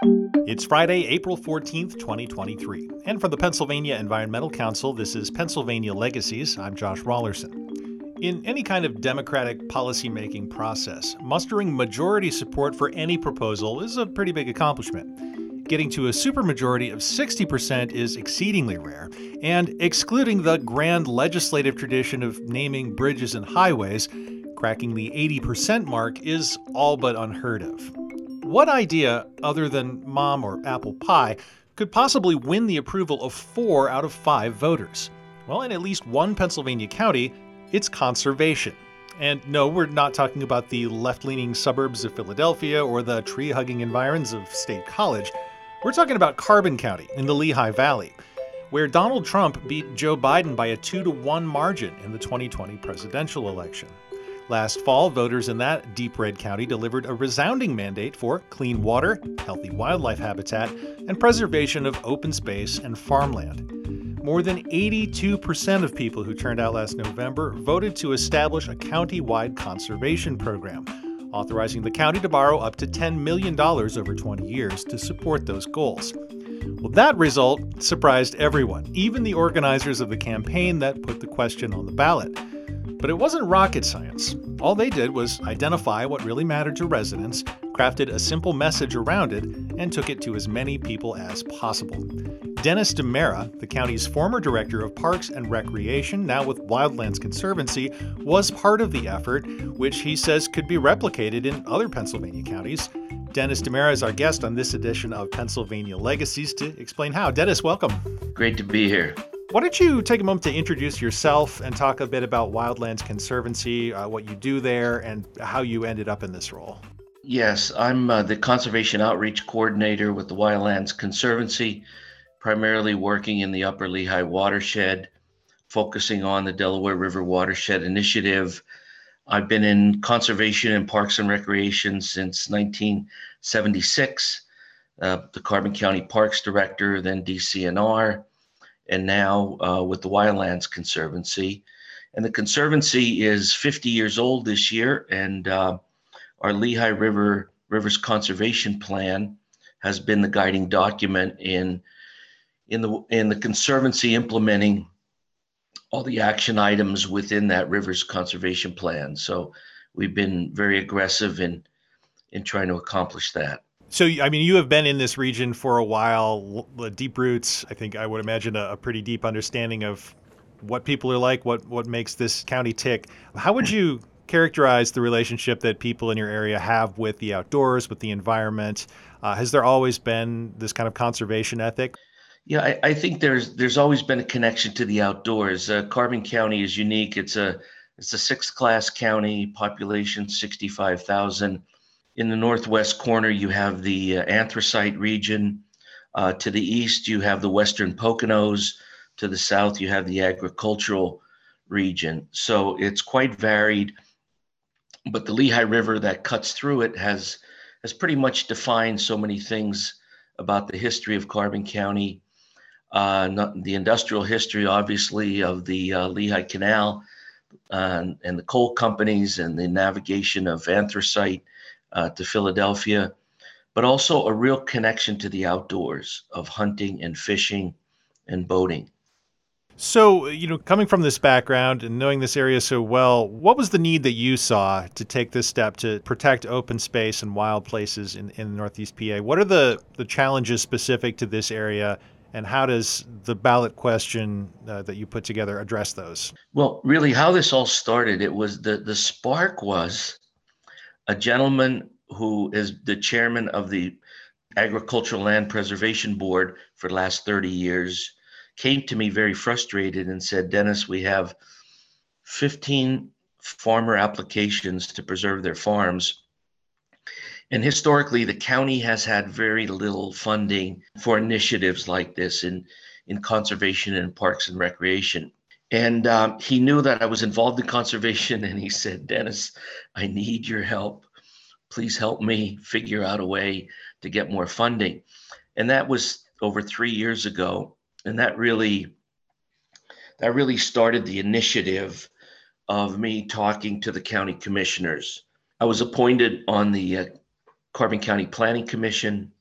It's Friday, April 14th, 2023. And from the Pennsylvania Environmental Council, this is Pennsylvania Legacies. I'm Josh Raulerson. In any kind of democratic policymaking process, mustering majority support for any proposal is a pretty big accomplishment. Getting to a supermajority of 60% is exceedingly rare, and excluding the grand legislative tradition of naming bridges and highways, cracking the 80% mark is all but unheard of. What idea, other than mom or apple pie, could possibly win the approval of four out of five voters? Well, in at least one Pennsylvania county, it's conservation. And no, we're not talking about the left leaning suburbs of Philadelphia or the tree hugging environs of State College. We're talking about Carbon County in the Lehigh Valley, where Donald Trump beat Joe Biden by a 2 to 1 margin in the 2020 presidential election. Last fall, voters in that deep red county delivered a resounding mandate for clean water, healthy wildlife habitat, and preservation of open space and farmland. More than 82% of people who turned out last November voted to establish a county wide conservation program, authorizing the county to borrow up to $10 million over 20 years to support those goals. Well, that result surprised everyone, even the organizers of the campaign that put the question on the ballot. But it wasn't rocket science. All they did was identify what really mattered to residents, crafted a simple message around it, and took it to as many people as possible. Dennis DeMara, the county's former director of Parks and Recreation, now with Wildlands Conservancy, was part of the effort, which he says could be replicated in other Pennsylvania counties. Dennis DeMara is our guest on this edition of Pennsylvania Legacies to explain how. Dennis, welcome. Great to be here. Why don't you take a moment to introduce yourself and talk a bit about Wildlands Conservancy, uh, what you do there, and how you ended up in this role? Yes, I'm uh, the Conservation Outreach Coordinator with the Wildlands Conservancy, primarily working in the Upper Lehigh watershed, focusing on the Delaware River Watershed Initiative. I've been in conservation and parks and recreation since 1976. Uh, the Carbon County Parks Director, then DCNR and now uh, with the Wildlands Conservancy. And the Conservancy is 50 years old this year, and uh, our Lehigh River Rivers Conservation Plan has been the guiding document in in the in the Conservancy implementing all the action items within that Rivers Conservation Plan. So we've been very aggressive in in trying to accomplish that. So, I mean, you have been in this region for a while, deep roots. I think I would imagine a, a, pretty deep understanding of what people are like, what what makes this county tick. How would you characterize the relationship that people in your area have with the outdoors, with the environment? Uh, has there always been this kind of conservation ethic? Yeah, I, I, think there's there's always been a connection to the outdoors. Uh, Carbon County is unique. It's a it's a sixth class county, population sixty five thousand in the northwest corner, you have the uh, anthracite region. Uh, to the east, you have the western Poconos. To the south, you have the agricultural region. So it's quite varied. But the Lehigh River that cuts through it has has pretty much defined so many things about the history of Carbon County, uh, the industrial history, obviously, of the uh, Lehigh Canal uh, and the coal companies and the navigation of anthracite uh, to Philadelphia, but also a real connection to the outdoors of hunting and fishing and boating. So, you know, coming from this background and knowing this area so well, what was the need that you saw to take this step to protect open space and wild places in, in Northeast PA? What are the, the challenges specific to this area, and how does the ballot question uh, that you put together address those? Well, really, how this all started, it was the, the spark was a gentleman who is the chairman of the Agricultural Land Preservation Board for the last 30 years came to me very frustrated and said, Dennis, we have 15 farmer applications to preserve their farms. And historically, the county has had very little funding for initiatives like this in, in conservation and parks and recreation. And um, he knew that I was involved in conservation. And he said, Dennis, I need your help. Please help me figure out a way to get more funding. And that was over three years ago. And that really, that really started the initiative of me talking to the county commissioners. I was appointed on the uh, Carbon County Planning Commission.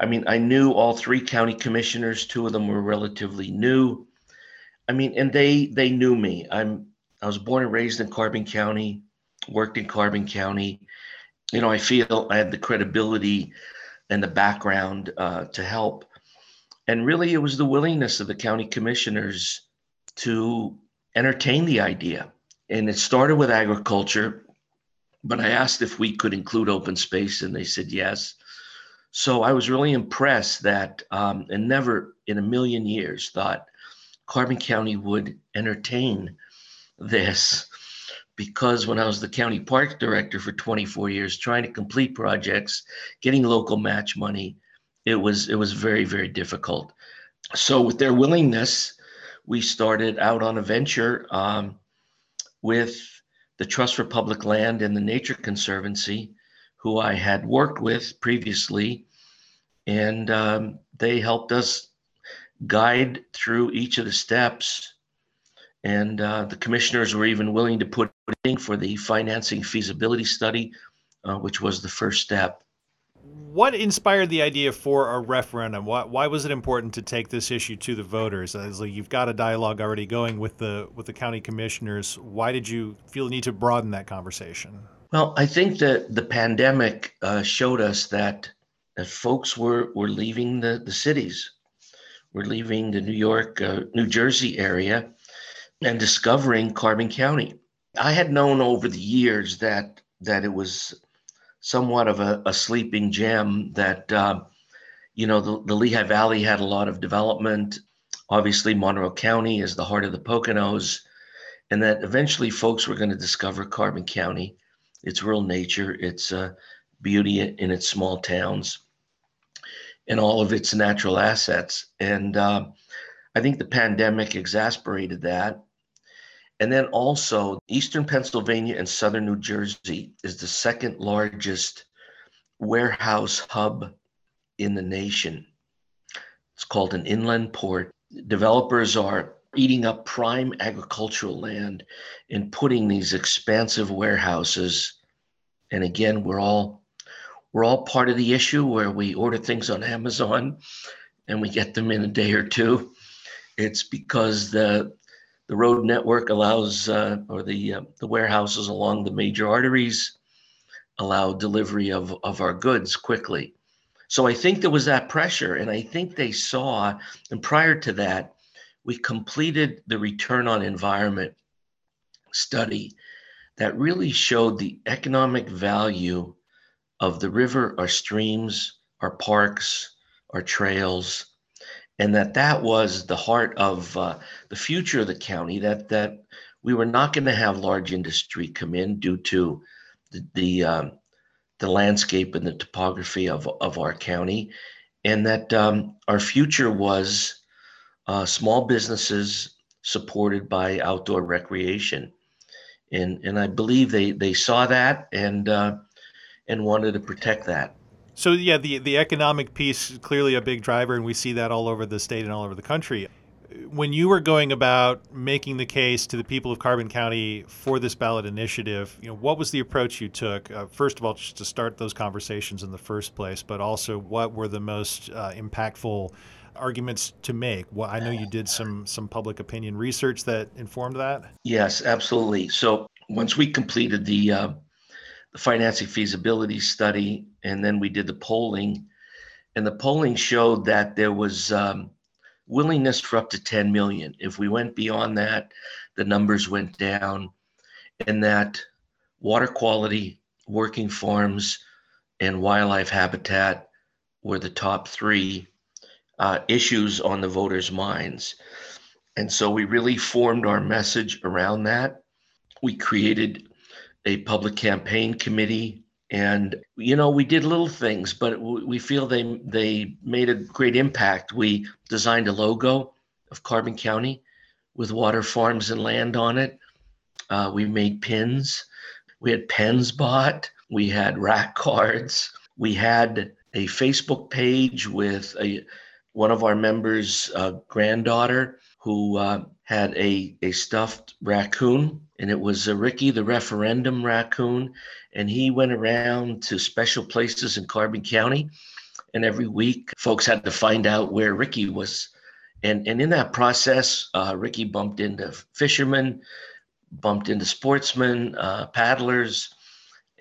I mean, I knew all three county commissioners. Two of them were relatively new. I mean, and they they knew me. I'm I was born and raised in Carbon County, worked in Carbon County. You know, I feel I had the credibility and the background uh, to help. And really, it was the willingness of the county commissioners to entertain the idea. And it started with agriculture, but I asked if we could include open space, and they said yes. So I was really impressed that, um, and never in a million years thought Carbon County would entertain this because when I was the county park director for 24 years, trying to complete projects, getting local match money, it was it was very very difficult. So with their willingness, we started out on a venture um, with the Trust for Public Land and the Nature Conservancy, who I had worked with previously, and um, they helped us guide through each of the steps. And uh, the commissioners were even willing to put in for the financing feasibility study, uh, which was the first step. What inspired the idea for a referendum? Why, why was it important to take this issue to the voters? As like you've got a dialogue already going with the with the county commissioners. Why did you feel the need to broaden that conversation? Well, I think that the pandemic uh, showed us that that folks were were leaving the, the cities we're leaving the New York, uh, New Jersey area and discovering Carbon County. I had known over the years that that it was somewhat of a, a sleeping gem. That uh, you know the, the Lehigh Valley had a lot of development. Obviously, Monroe County is the heart of the Poconos, and that eventually folks were going to discover Carbon County, its real nature, its uh, beauty in its small towns in all of its natural assets. And uh, I think the pandemic exasperated that. And then also, Eastern Pennsylvania and Southern New Jersey is the second largest warehouse hub in the nation. It's called an inland port. Developers are eating up prime agricultural land and putting these expansive warehouses. And again, we're all we're all part of the issue where we order things on Amazon and we get them in a day or two. It's because the the road network allows, uh, or the uh, the warehouses along the major arteries allow delivery of of our goods quickly. So I think there was that pressure, and I think they saw. And prior to that, we completed the return on environment study that really showed the economic value of the river, our streams, our parks, our trails, and that that was the heart of uh, the future of the county. That that we were not going to have large industry come in due to the the, um, the landscape and the topography of of our county, and that um, our future was uh, small businesses supported by outdoor recreation, and and I believe they they saw that and. Uh, and wanted to protect that. So yeah, the the economic piece is clearly a big driver, and we see that all over the state and all over the country. When you were going about making the case to the people of Carbon County for this ballot initiative, you know, what was the approach you took? Uh, first of all, just to start those conversations in the first place, but also what were the most uh, impactful arguments to make? Well, I know you did some some public opinion research that informed that. Yes, absolutely. So once we completed the uh, the financing feasibility study, and then we did the polling. And the polling showed that there was um, willingness for up to 10 million. If we went beyond that, the numbers went down, and that water quality, working farms, and wildlife habitat were the top three uh, issues on the voters' minds. And so we really formed our message around that. We created a public campaign committee. And you know we did little things but we feel they they made a great impact. We designed a logo of carbon county with water farms and land on it. Uh, we made pins. We had pens bought. We had rack cards. We had a facebook page with a one of our members uh, granddaughter who uh, had a, a stuffed raccoon, and it was a Ricky the referendum raccoon. And he went around to special places in Carbon County And every week, folks had to find out where Ricky was. And, and in that process, uh, Ricky bumped into fishermen, bumped into sportsmen, uh, paddlers,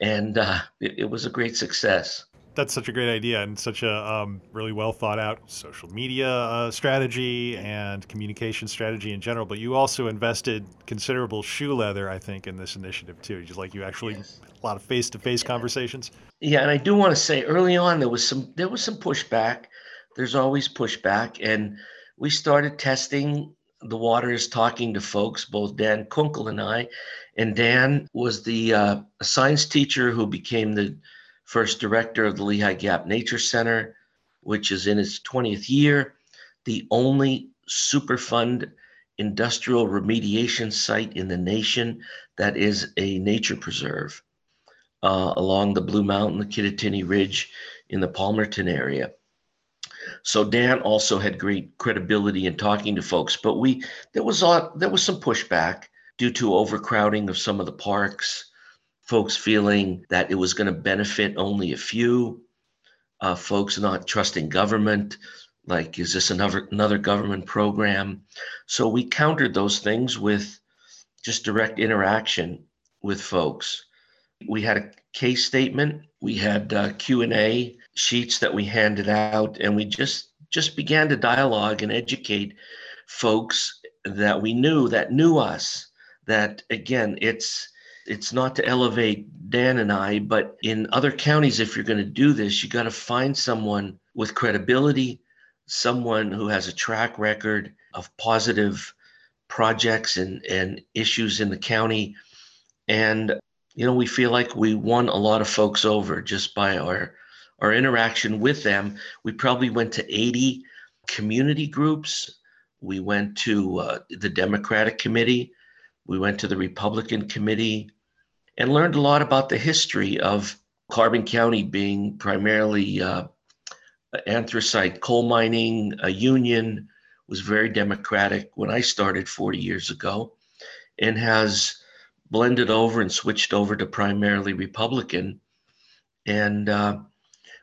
and uh, it, it was a great success that's such a great idea and such a um, really well thought out social media uh, strategy and communication strategy in general. But you also invested considerable shoe leather, I think, in this initiative too. Just like you actually yes. a lot of face to face conversations. Yeah, and I do want to say early on there was some there was some pushback. There's always pushback, and we started testing the waters, talking to folks, both Dan Kunkel and I. And Dan was the uh, science teacher who became the first director of the Lehigh Gap Nature Center, which is in its 20th year, the only Superfund industrial remediation site in the nation that is a nature preserve uh, along the Blue Mountain, the Kittatinny Ridge in the Palmerton area. So Dan also had great credibility in talking to folks, but we there was a, there was some pushback due to overcrowding of some of the parks folks feeling that it was going to benefit only a few, uh, folks not trusting government, like is this another another government program? So we countered those things with just direct interaction with folks. We had a case statement, we had uh, Q and A sheets that we handed out, and we just just began to dialogue and educate folks that we knew that knew us. That again, it's it's not to elevate Dan and I, but in other counties, if you're going to do this, you got to find someone with credibility, someone who has a track record of positive projects and, and issues in the county. And, you know, we feel like we won a lot of folks over just by our our interaction with them. We probably went to 80 community groups. We went to uh, the Democratic Committee. We went to the Republican Committee and learned a lot about the history of Carbon County being primarily uh, anthracite coal mining. A union was very democratic when I started 40 years ago and has blended over and switched over to primarily Republican. And uh,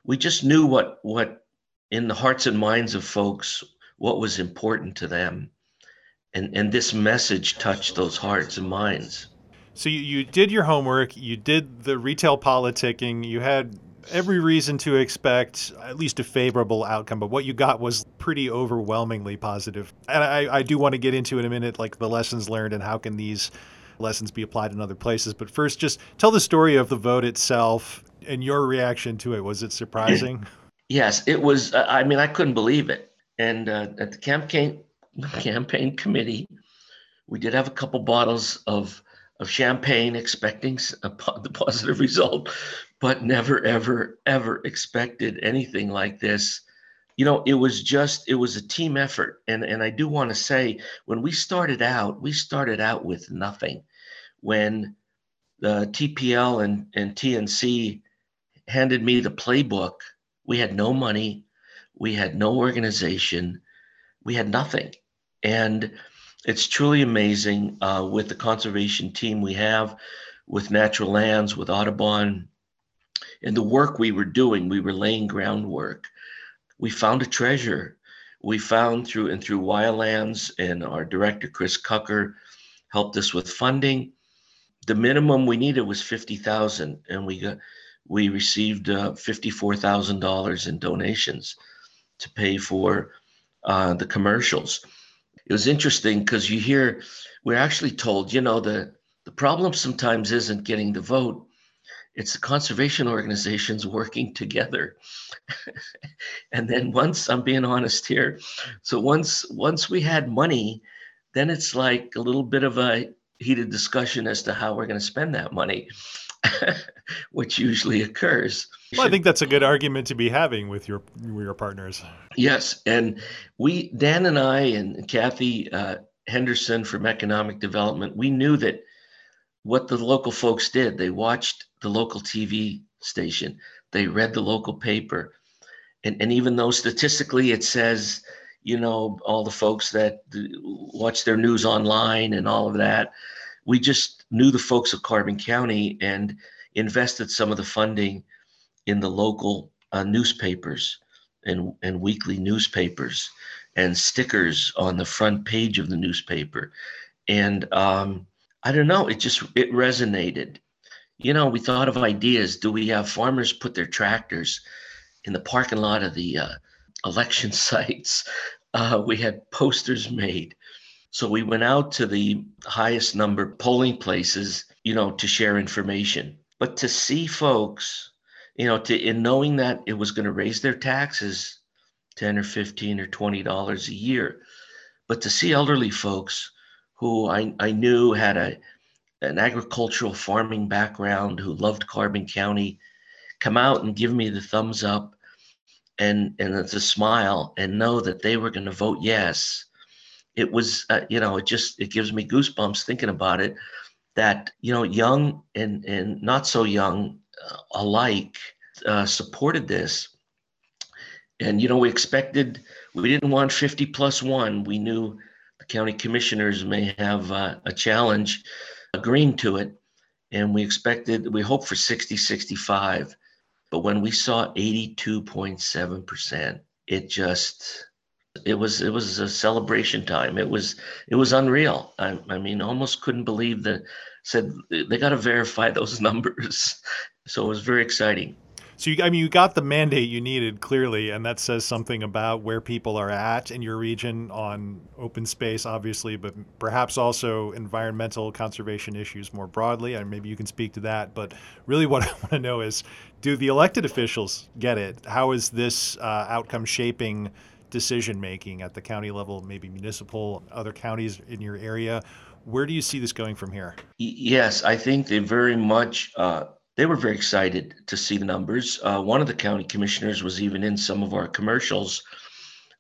we just knew what, what in the hearts and minds of folks, what was important to them. And, and this message touched those hearts and minds. So you, you did your homework, you did the retail politicking, you had every reason to expect at least a favorable outcome, but what you got was pretty overwhelmingly positive. And I, I do want to get into in a minute, like the lessons learned and how can these lessons be applied in other places. But first, just tell the story of the vote itself and your reaction to it. Was it surprising? Yes, it was. Uh, I mean, I couldn't believe it. And uh, at the campaign campaign committee, we did have a couple bottles of of champagne, expecting a, the positive result, but never, ever, ever expected anything like this. You know, it was just, it was a team effort. And, and I do want to say, when we started out, we started out with nothing. When the TPL and, and TNC handed me the playbook, we had no money, we had no organization, we had nothing. And it's truly amazing uh, with the conservation team we have, with Natural Lands, with Audubon, and the work we were doing. We were laying groundwork. We found a treasure. We found through and through Wildlands, and our director Chris Kocher helped us with funding. The minimum we needed was fifty thousand, and we got we received uh, fifty-four thousand dollars in donations to pay for uh, the commercials it was interesting because you hear we're actually told, you know, the the problem sometimes isn't getting the vote; it's the conservation organizations working together. and then once I'm being honest here, so once once we had money, then it's like a little bit of a heated discussion as to how we're going to spend that money. which usually occurs. Well, I think that's a good argument to be having with your with your partners. Yes, and we Dan and I and Kathy uh, Henderson from Economic Development, we knew that what the local folks did. They watched the local TV station, they read the local paper, and and even though statistically it says you know all the folks that watch their news online and all of that we just knew the folks of Carbon County and invested some of the funding in the local uh, newspapers and, and weekly newspapers and stickers on the front page of the newspaper. And um, I don't know, it just it resonated. You know, we thought of ideas. Do we have farmers put their tractors in the parking lot of the uh, election sites? Uh, we had posters made. So we went out to the highest number polling places, you know, to share information. But to see folks, you know, to in knowing that it was going to raise their taxes 10 or 15 or 20 dollars a year, but to see elderly folks who I, I knew had a an agricultural farming background who loved Carbon County come out and give me the thumbs up and and a smile and know that they were going to vote yes it was uh, you know it just it gives me goosebumps thinking about it that you know young and and not so young uh, alike uh, supported this. And you know we expected we didn't want 50 plus one. We knew the county commissioners may have uh, a challenge agreeing to it. And we expected we hoped for 60 65 but when we saw 82.7% it just it was it was a celebration time it was it was unreal i, I mean almost couldn't believe that said they got to verify those numbers so it was very exciting so you, I mean, you got the mandate you needed clearly, and that says something about where people are at in your region on open space, obviously, but perhaps also environmental conservation issues more broadly. And maybe you can speak to that. But really, what I want to know is, do the elected officials get it? How is this uh, outcome shaping decision making at the county level, maybe municipal, other counties in your area? Where do you see this going from here? Yes, I think they very much. Uh they were very excited to see the numbers. Uh, one of the county commissioners was even in some of our commercials.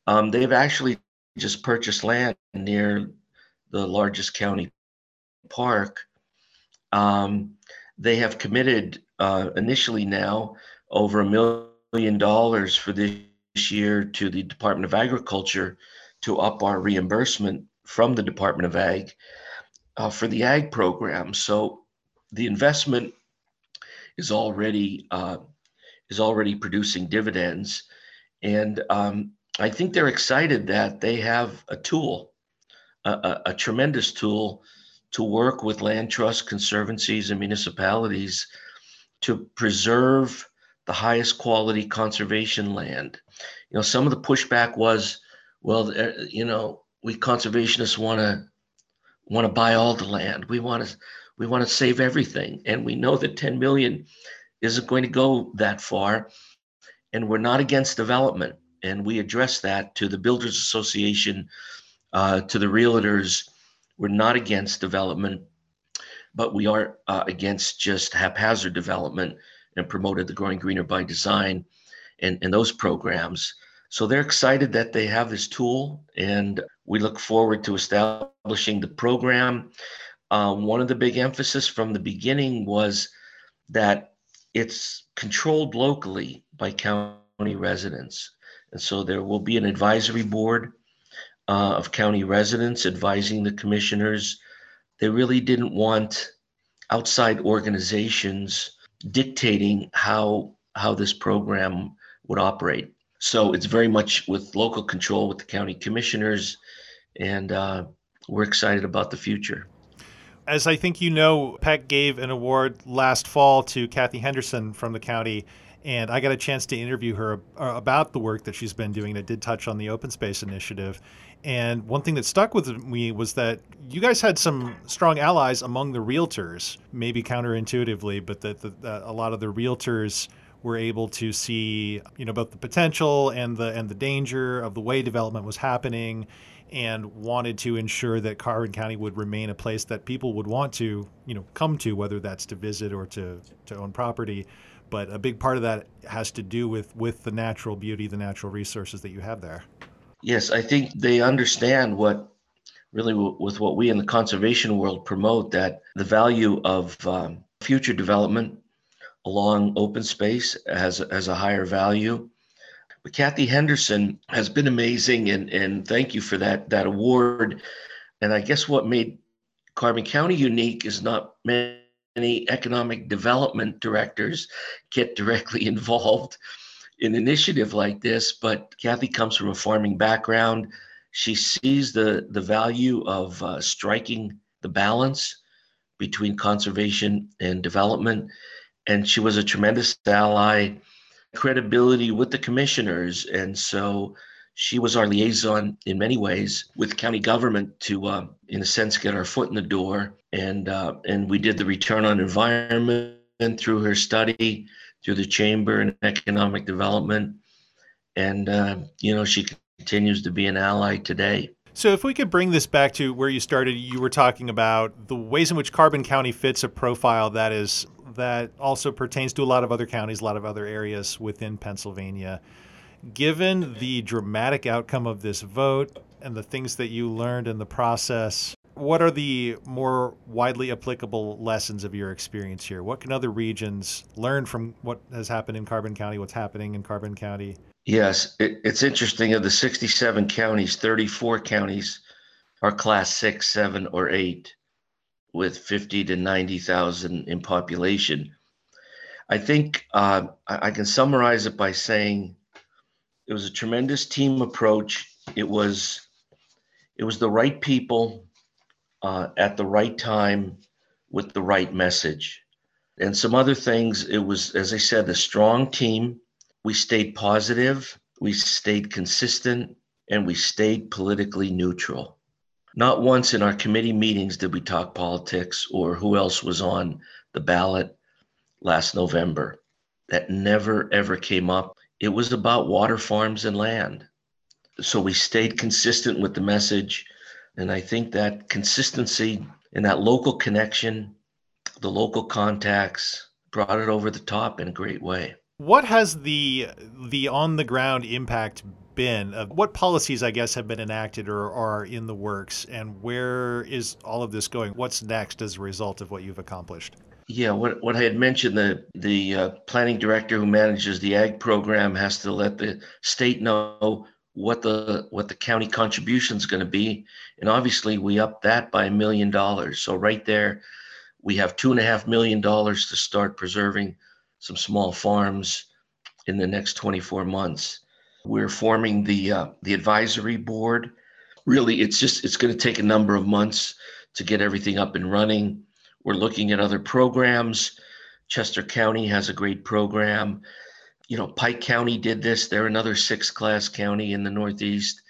Um, they've actually just purchased land near the largest county park. Um, they have committed uh, initially now over a million dollars for this year to the Department of Agriculture to up our reimbursement from the Department of Ag uh, for the ag program. So the investment is already uh, is already producing dividends, and um, I think they're excited that they have a tool, a, a, a tremendous tool, to work with land trust conservancies and municipalities to preserve the highest quality conservation land. You know, some of the pushback was, well, you know, we conservationists want to want to buy all the land. We want to we want to save everything. And we know that 10 million isn't going to go that far. And we're not against development. And we address that to the Builders Association, uh, to the realtors. We're not against development, but we are uh, against just haphazard development and promoted the Growing Greener by Design and, and those programs. So they're excited that they have this tool, and we look forward to establishing the program. Um, one of the big emphasis from the beginning was that it's controlled locally by county residents. And so there will be an advisory board uh, of county residents advising the commissioners. They really didn't want outside organizations dictating how how this program would operate. So it's very much with local control with the county commissioners, and uh, we're excited about the future. As I think you know, PEC gave an award last fall to Kathy Henderson from the county, and I got a chance to interview her uh, about the work that she's been doing. It did touch on the Open Space Initiative. And one thing that stuck with me was that you guys had some strong allies among the realtors, maybe counterintuitively, but that, that a lot of the realtors were able to see, you know, both the potential and the and the danger of the way development was happening and wanted to ensure that Carbon County would remain a place that people would want to, you know, come to, whether that's to visit or to, to own property. But a big part of that has to do with with the natural beauty, the natural resources that you have there. Yes, I think they understand what really with what we in the conservation world promote that the value of um, future development along open space has has a higher value but Kathy Henderson has been amazing, and and thank you for that that award. And I guess what made Carbon County unique is not many economic development directors get directly involved in initiative like this, but Kathy comes from a farming background. She sees the, the value of uh, striking the balance between conservation and development. And she was a tremendous ally, credibility with the commissioners. And so she was our liaison in many ways with county government to, uh, in a sense, get our foot in the door. And uh, and we did the return on environment through her study, through the chamber and economic development, and uh, you know she continues to be an ally today. So, if we could bring this back to where you started, you were talking about the ways in which Carbon County fits a profile that is that also pertains to a lot of other counties, a lot of other areas within Pennsylvania. Given the dramatic outcome of this vote and the things that you learned in the process, what are the more widely applicable lessons of your experience here? What can other regions learn from what has happened in Carbon County, what's happening in Carbon County? Yes, it, it's interesting. Of the 67 counties, 34 counties are class six, seven, or eight with 50 to 90,000 in population. I think uh, I, I can summarize it by saying it was a tremendous team approach. It was it was the right people uh, at the right time with the right message. And some other things, it was, as I said, a strong team. We stayed positive, we stayed consistent, and we stayed politically neutral. Not once in our committee meetings did we talk politics or who else was on the ballot last November. That never, ever came up. It was about water farms and land. So we stayed consistent with the message and I think that consistency and that local connection, the local contacts brought it over the top in a great way. What has the the on the ground impact been of what policies I guess have been enacted or are in the works and where is all of this going? What's next as a result of what you've accomplished? Yeah, what, what I had mentioned, the the uh, planning director who manages the ag program has to let the state know what the what the county contribution is going to be. And obviously we up that by a million dollars. So right there we have two and a half million dollars to start preserving some small farms in the next 24 months. We're forming the uh, the advisory board. Really it's just it's going to take a number of months to get everything up and running we're looking at other programs chester county has a great program you know, Pike County did this. They're another six class county in the Northeast.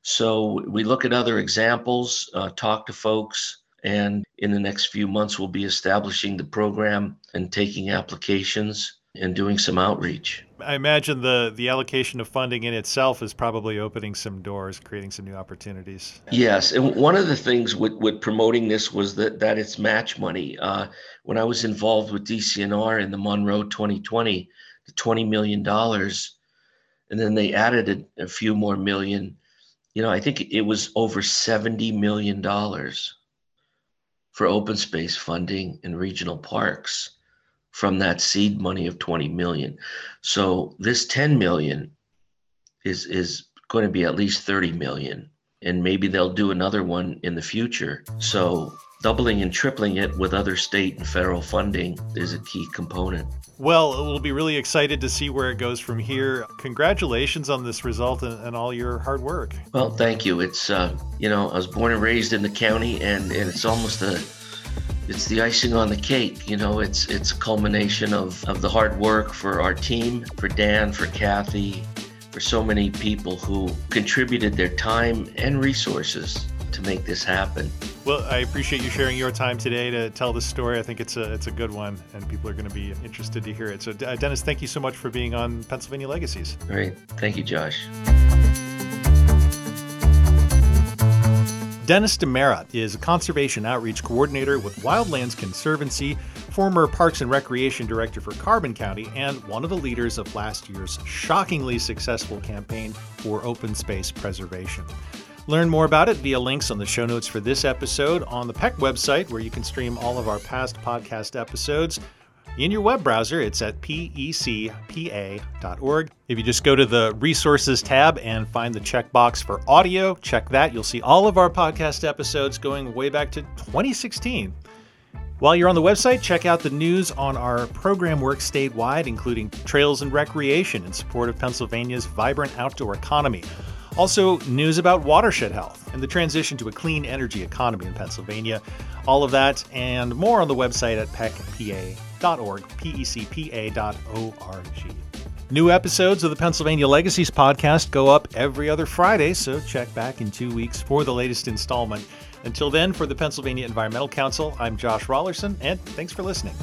So we look at other examples, uh, talk to folks, and in the next few months, we'll be establishing the program and taking applications and doing some outreach. I imagine the the allocation of funding in itself is probably opening some doors, creating some new opportunities. Yes, and one of the things with, with promoting this was that that it's match money. Uh, when I was involved with DCNR in the Monroe 2020, the $20 million. And then they added a, a few more million. You know, I think it was over $70 million for open space funding in regional parks from that seed money of 20 million. So this 10 million is is going to be at least 30 million and maybe they'll do another one in the future. So doubling and tripling it with other state and federal funding is a key component. Well, we'll be really excited to see where it goes from here. Congratulations on this result and, and all your hard work. Well, thank you. It's, uh, you know, I was born and raised in the county, and, and it's almost a, it's the icing on the cake. You know, it's it's a culmination of, of the hard work for our team, for Dan, for Kathy, for so many people who contributed their time and resources to make this happen. Well, I appreciate you sharing your time today to tell this story. I think it's a it's a good one, and people are going to be interested to hear it. So, uh, Dennis, thank you so much for being on Pennsylvania Legacies. Great, thank you, Josh. Dennis DeMara is a conservation outreach coordinator with Wildlands Conservancy, former Parks and Recreation director for Carbon County, and one of the leaders of last year's shockingly successful campaign for open space preservation. Learn more about it via links on the show notes for this episode on the PEC website, where you can stream all of our past podcast episodes. In your web browser, it's at pecpa.org. If you just go to the resources tab and find the checkbox for audio, check that. You'll see all of our podcast episodes going way back to 2016. While you're on the website, check out the news on our program work statewide, including trails and recreation in support of Pennsylvania's vibrant outdoor economy. Also, news about watershed health and the transition to a clean energy economy in Pennsylvania. All of that and more on the website at pecpa.org, P-E-C-P-A.org. New episodes of the Pennsylvania Legacies podcast go up every other Friday, so check back in two weeks for the latest installment. Until then, for the Pennsylvania Environmental Council, I'm Josh Raulerson, and thanks for listening.